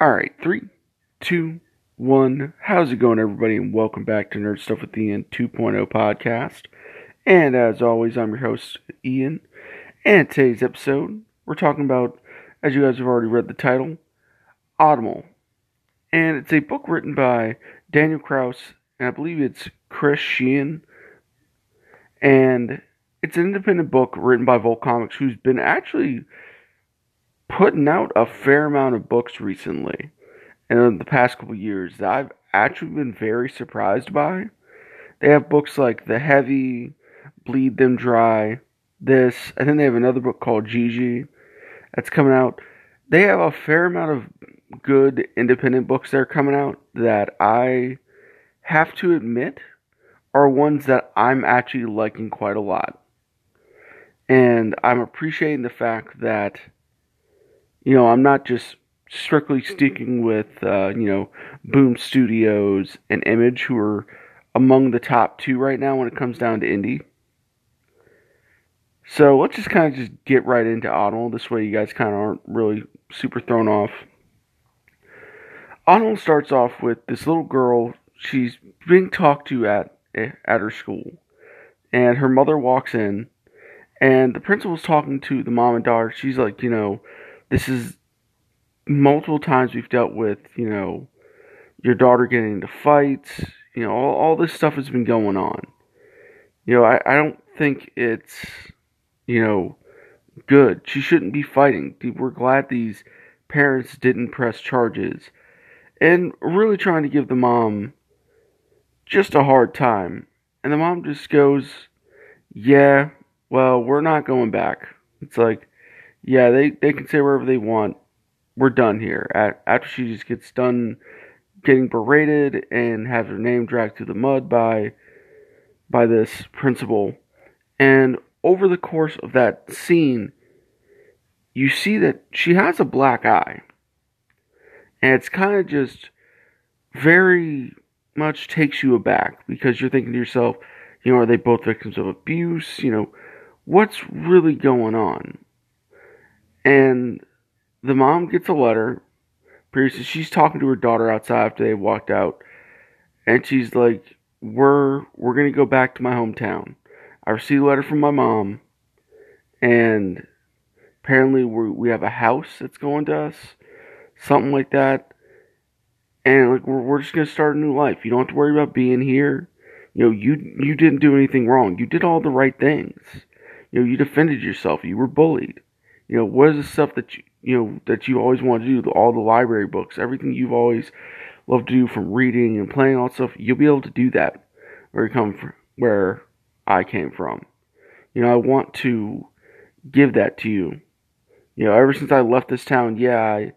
All right, three, two, one. How's it going, everybody? And welcome back to Nerd Stuff with Ian 2.0 podcast. And as always, I'm your host, Ian. And today's episode, we're talking about, as you guys have already read the title, Autumnal. And it's a book written by Daniel Kraus, and I believe it's Chris Shehan. And it's an independent book written by Vault Comics, who's been actually putting out a fair amount of books recently in the past couple years that I've actually been very surprised by. They have books like The Heavy, Bleed Them Dry, this, and then they have another book called Gigi that's coming out. They have a fair amount of good independent books that are coming out that I have to admit are ones that I'm actually liking quite a lot. And I'm appreciating the fact that you know, I'm not just strictly sticking with, uh, you know, Boom Studios and Image, who are among the top two right now when it comes down to indie. So let's just kind of just get right into Autumnal. This way, you guys kind of aren't really super thrown off. Autumnal starts off with this little girl. She's being talked to at at her school, and her mother walks in, and the principal's talking to the mom and daughter. She's like, you know, this is multiple times we've dealt with, you know, your daughter getting into fights, you know, all, all this stuff has been going on. You know, I, I don't think it's, you know, good. She shouldn't be fighting. We're glad these parents didn't press charges. And really trying to give the mom just a hard time. And the mom just goes, Yeah, well, we're not going back. It's like, yeah, they, they can say whatever they want. We're done here. After she just gets done getting berated and has her name dragged through the mud by by this principal. And over the course of that scene, you see that she has a black eye. And it's kind of just very much takes you aback because you're thinking to yourself, you know, are they both victims of abuse? You know, what's really going on? And the mom gets a letter. Previously, she's talking to her daughter outside after they walked out, and she's like, "We're we're gonna go back to my hometown. I received a letter from my mom, and apparently we we have a house that's going to us, something like that. And like we're we're just gonna start a new life. You don't have to worry about being here. You know, you you didn't do anything wrong. You did all the right things. You know, you defended yourself. You were bullied." You know, what is the stuff that you you know that you always want to do? All the library books, everything you've always loved to do, from reading and playing all stuff. You'll be able to do that where you come from, where I came from. You know, I want to give that to you. You know, ever since I left this town, yeah, I,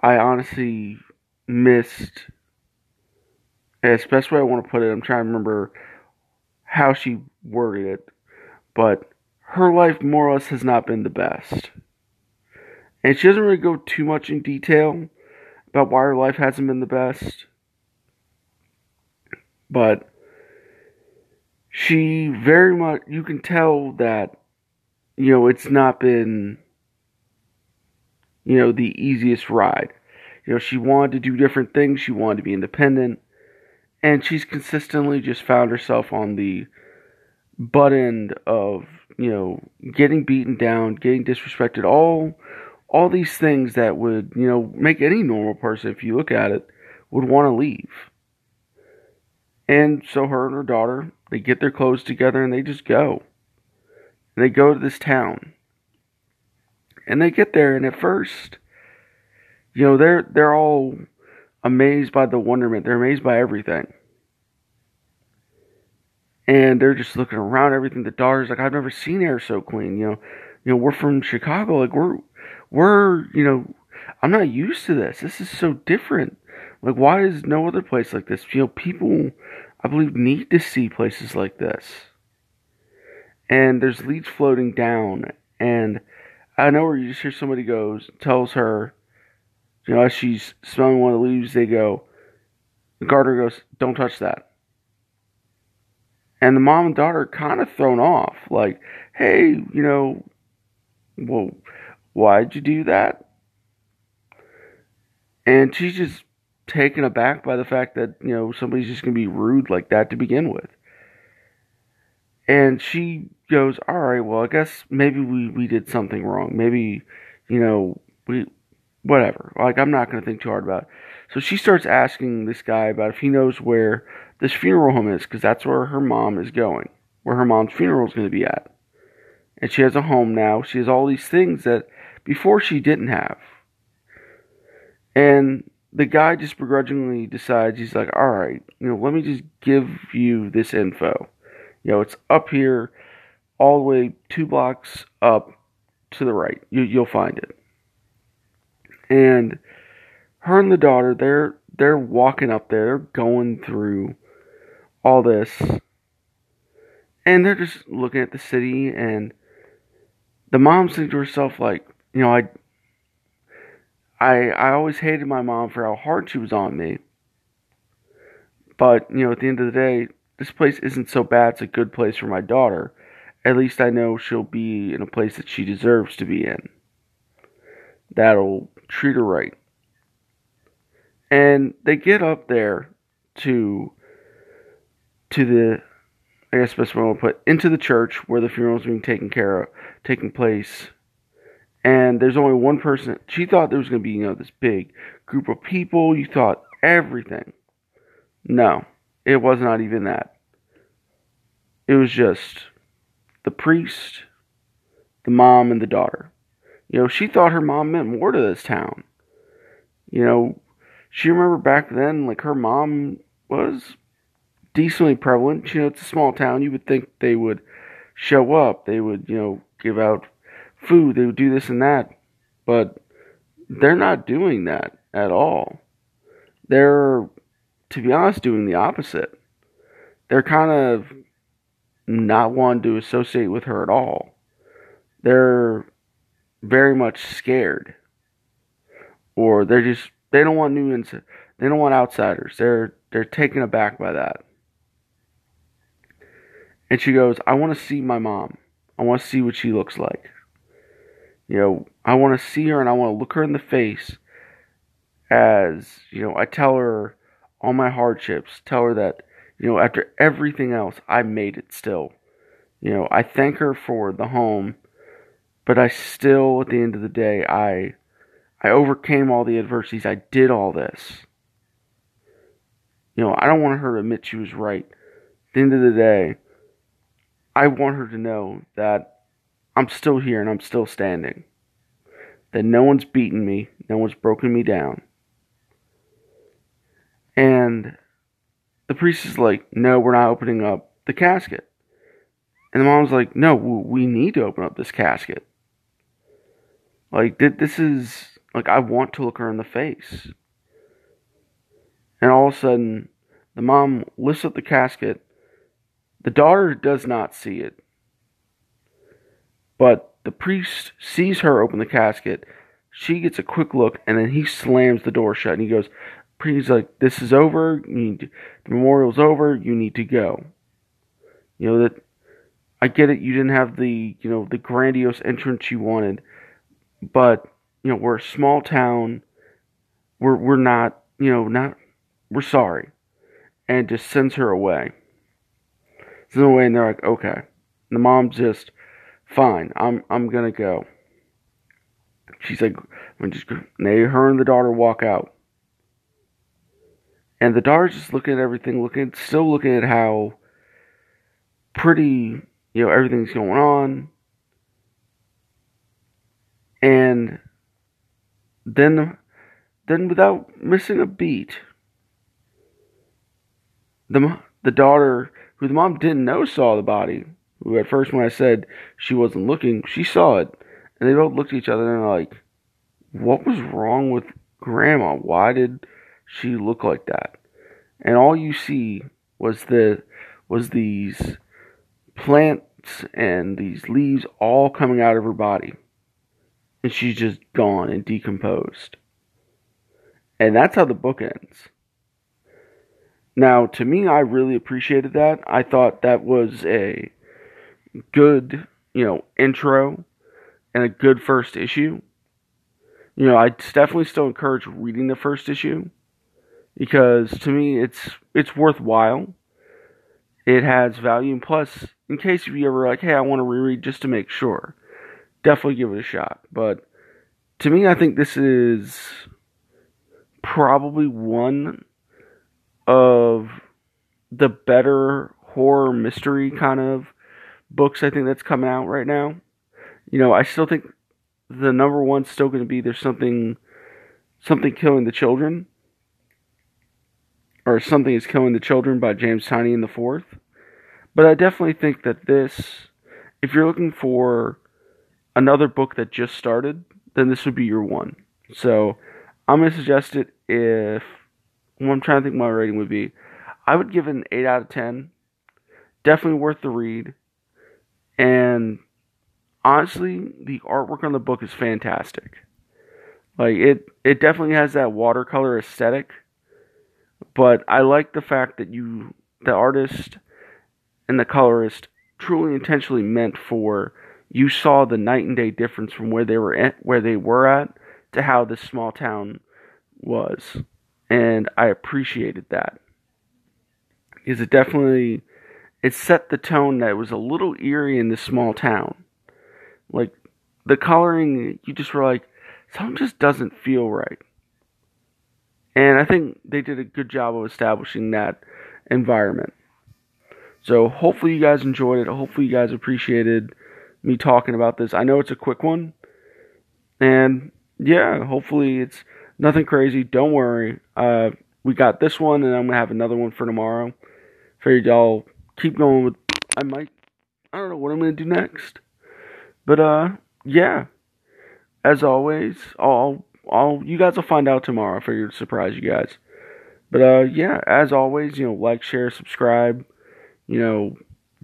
I honestly missed. It's best way I want to put it. I'm trying to remember how she worded it, but her life more or less has not been the best. And she doesn't really go too much in detail about why her life hasn't been the best. But she very much, you can tell that, you know, it's not been, you know, the easiest ride. You know, she wanted to do different things, she wanted to be independent, and she's consistently just found herself on the butt end of you know getting beaten down, getting disrespected, all all these things that would you know make any normal person, if you look at it, would want to leave. And so her and her daughter, they get their clothes together and they just go. And they go to this town. And they get there and at first, you know, they're they're all amazed by the wonderment. They're amazed by everything and they're just looking around everything. The daughter's like, I've never seen air so clean. You know, you know, we're from Chicago. Like we're, we're, you know, I'm not used to this. This is so different. Like, why is no other place like this? You know, people, I believe, need to see places like this. And there's leaves floating down, and I know where you just hear somebody goes, tells her, you know, as she's smelling one of the leaves, they go, the gardener goes, don't touch that and the mom and daughter kind of thrown off like hey you know well why'd you do that And she's just taken aback by the fact that, you know, somebody's just to be rude like that to begin with. And she goes, All right, well, I guess maybe we, we did something wrong. Maybe, you know, we, whatever. Like, I'm not going to think too hard about it. So she starts asking this guy about if he knows where this funeral home is, because that's where her mom is going, where her mom's funeral is going to be at. And she has a home now. She has all these things that before she didn't have. And the guy just begrudgingly decides, he's like, all right, you know, let me just give you this info. You know, it's up here, all the way two blocks up to the right. You, you'll find it. And her and the daughter, they're they're walking up there, they're going through all this, and they're just looking at the city. And the mom said to herself, like, you know, I I I always hated my mom for how hard she was on me. But, you know, at the end of the day, this place isn't so bad. It's a good place for my daughter. At least I know she'll be in a place that she deserves to be in. That'll treat her right. And they get up there to to the I guess best way to put into the church where the funeral being taken care of taking place. And there's only one person she thought there was gonna be, you know, this big group of people, you thought everything. No. It was not even that. It was just the priest, the mom, and the daughter. You know, she thought her mom meant more to this town. You know, she remembered back then, like her mom was decently prevalent. You know, it's a small town. You would think they would show up. They would, you know, give out food. They would do this and that. But they're not doing that at all. They're to be honest, doing the opposite. They're kind of not wanting to associate with her at all. They're very much scared. Or they're just they don't want new ins they don't want outsiders. They're they're taken aback by that. And she goes, I want to see my mom. I want to see what she looks like. You know, I want to see her and I want to look her in the face as, you know, I tell her all my hardships. Tell her that, you know, after everything else, I made it still. You know, I thank her for the home, but I still, at the end of the day, I, I overcame all the adversities. I did all this. You know, I don't want her to admit she was right. At the end of the day, I want her to know that I'm still here and I'm still standing. That no one's beaten me, no one's broken me down. And the priest is like, no, we're not opening up the casket. And the mom's like, no, we need to open up this casket. Like, this is, like, I want to look her in the face. And all of a sudden, the mom lifts up the casket. The daughter does not see it. But the priest sees her open the casket. She gets a quick look, and then he slams the door shut and he goes, he's like, "This is over. You need to, the memorial's over. You need to go." You know that I get it. You didn't have the you know the grandiose entrance you wanted, but you know we're a small town. We're we're not you know not we're sorry, and just sends her away. Her away, and they're like, "Okay." And the mom's just fine. I'm I'm gonna go. She's like, I'm just. They her and the daughter walk out. And the daughter's just looking at everything, looking, still looking at how pretty, you know, everything's going on. And then, then without missing a beat, the the daughter, who the mom didn't know saw the body, who at first when I said she wasn't looking, she saw it, and they both looked at each other and like, what was wrong with Grandma? Why did she look like that. And all you see was the was these plants and these leaves all coming out of her body. And she's just gone and decomposed. And that's how the book ends. Now, to me, I really appreciated that. I thought that was a good, you know, intro and a good first issue. you know, I definitely still encourage reading the first issue because to me it's it's worthwhile. It has value, and plus, in case if you ever like, hey, I want to reread just to make sure, definitely give it a shot. But to me, I think this is probably one of the better horror mystery kind of books I think that's coming out right now. You know, I still think the number one's still going to be there's something something killing the children or something is killing the children by James Tynion the fourth. But I definitely think that this, if you're looking for another book that just started, then this would be your one. So I'm gonna suggest it if well, I'm trying to think my rating would be. I would give it an eight out of ten. Definitely worth the read. And honestly, the artwork on the book is fantastic. Like it it definitely has that watercolor aesthetic. But I like the fact that you the artist and the colorist truly intentionally meant for you saw the night and day difference from where they were at, where they were at to how this small town was. And I appreciated that. Because it definitely it set the tone that was a little eerie in this small town. Like the coloring, you just were like, something just doesn't feel right. And I think they did a good job of establishing that environment. So hopefully you guys enjoyed it. Hopefully you guys appreciated me talking about this. I know it's a quick one. And yeah, hopefully it's nothing crazy. Don't worry. Uh, we got this one, and I'm gonna have another one for tomorrow. Figured y'all keep going with. I might. I don't know what I'm gonna do next. But uh, yeah. As always, I'll, I'll, you guys will find out tomorrow. I figured to surprise you guys. But uh, yeah, as always, you know, like, share, subscribe. You know,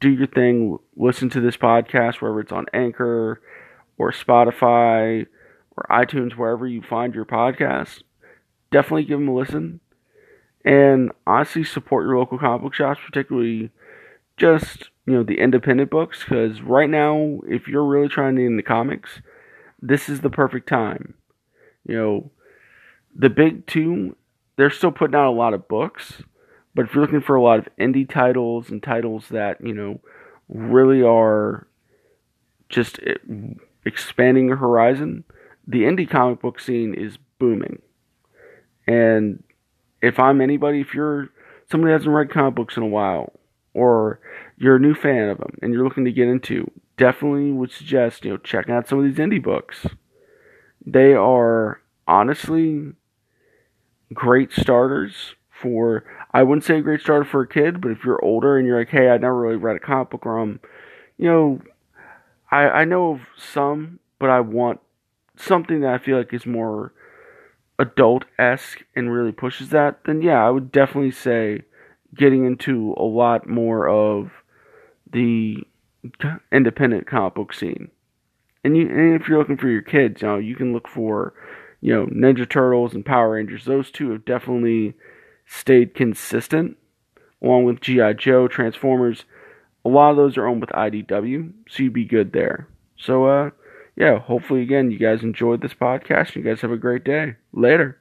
do your thing. Listen to this podcast wherever it's on Anchor or Spotify or iTunes, wherever you find your podcast. Definitely give them a listen. And honestly, support your local comic book shops, particularly just you know the independent books because right now if you're really trying to get into comics this is the perfect time you know the big two they're still putting out a lot of books but if you're looking for a lot of indie titles and titles that you know really are just expanding your horizon the indie comic book scene is booming and if i'm anybody if you're somebody that hasn't read comic books in a while or you're a new fan of them and you're looking to get into, definitely would suggest you know checking out some of these indie books. They are honestly great starters for I wouldn't say a great starter for a kid, but if you're older and you're like, hey, I never really read a comic book or I'm, you know, I I know of some, but I want something that I feel like is more adult esque and really pushes that, then yeah, I would definitely say getting into a lot more of the independent comic book scene. And, you, and if you're looking for your kids, you know, you can look for, you know, Ninja Turtles and Power Rangers. Those two have definitely stayed consistent, along with G.I. Joe, Transformers. A lot of those are owned with IDW, so you'd be good there. So, uh, yeah, hopefully, again, you guys enjoyed this podcast. You guys have a great day. Later.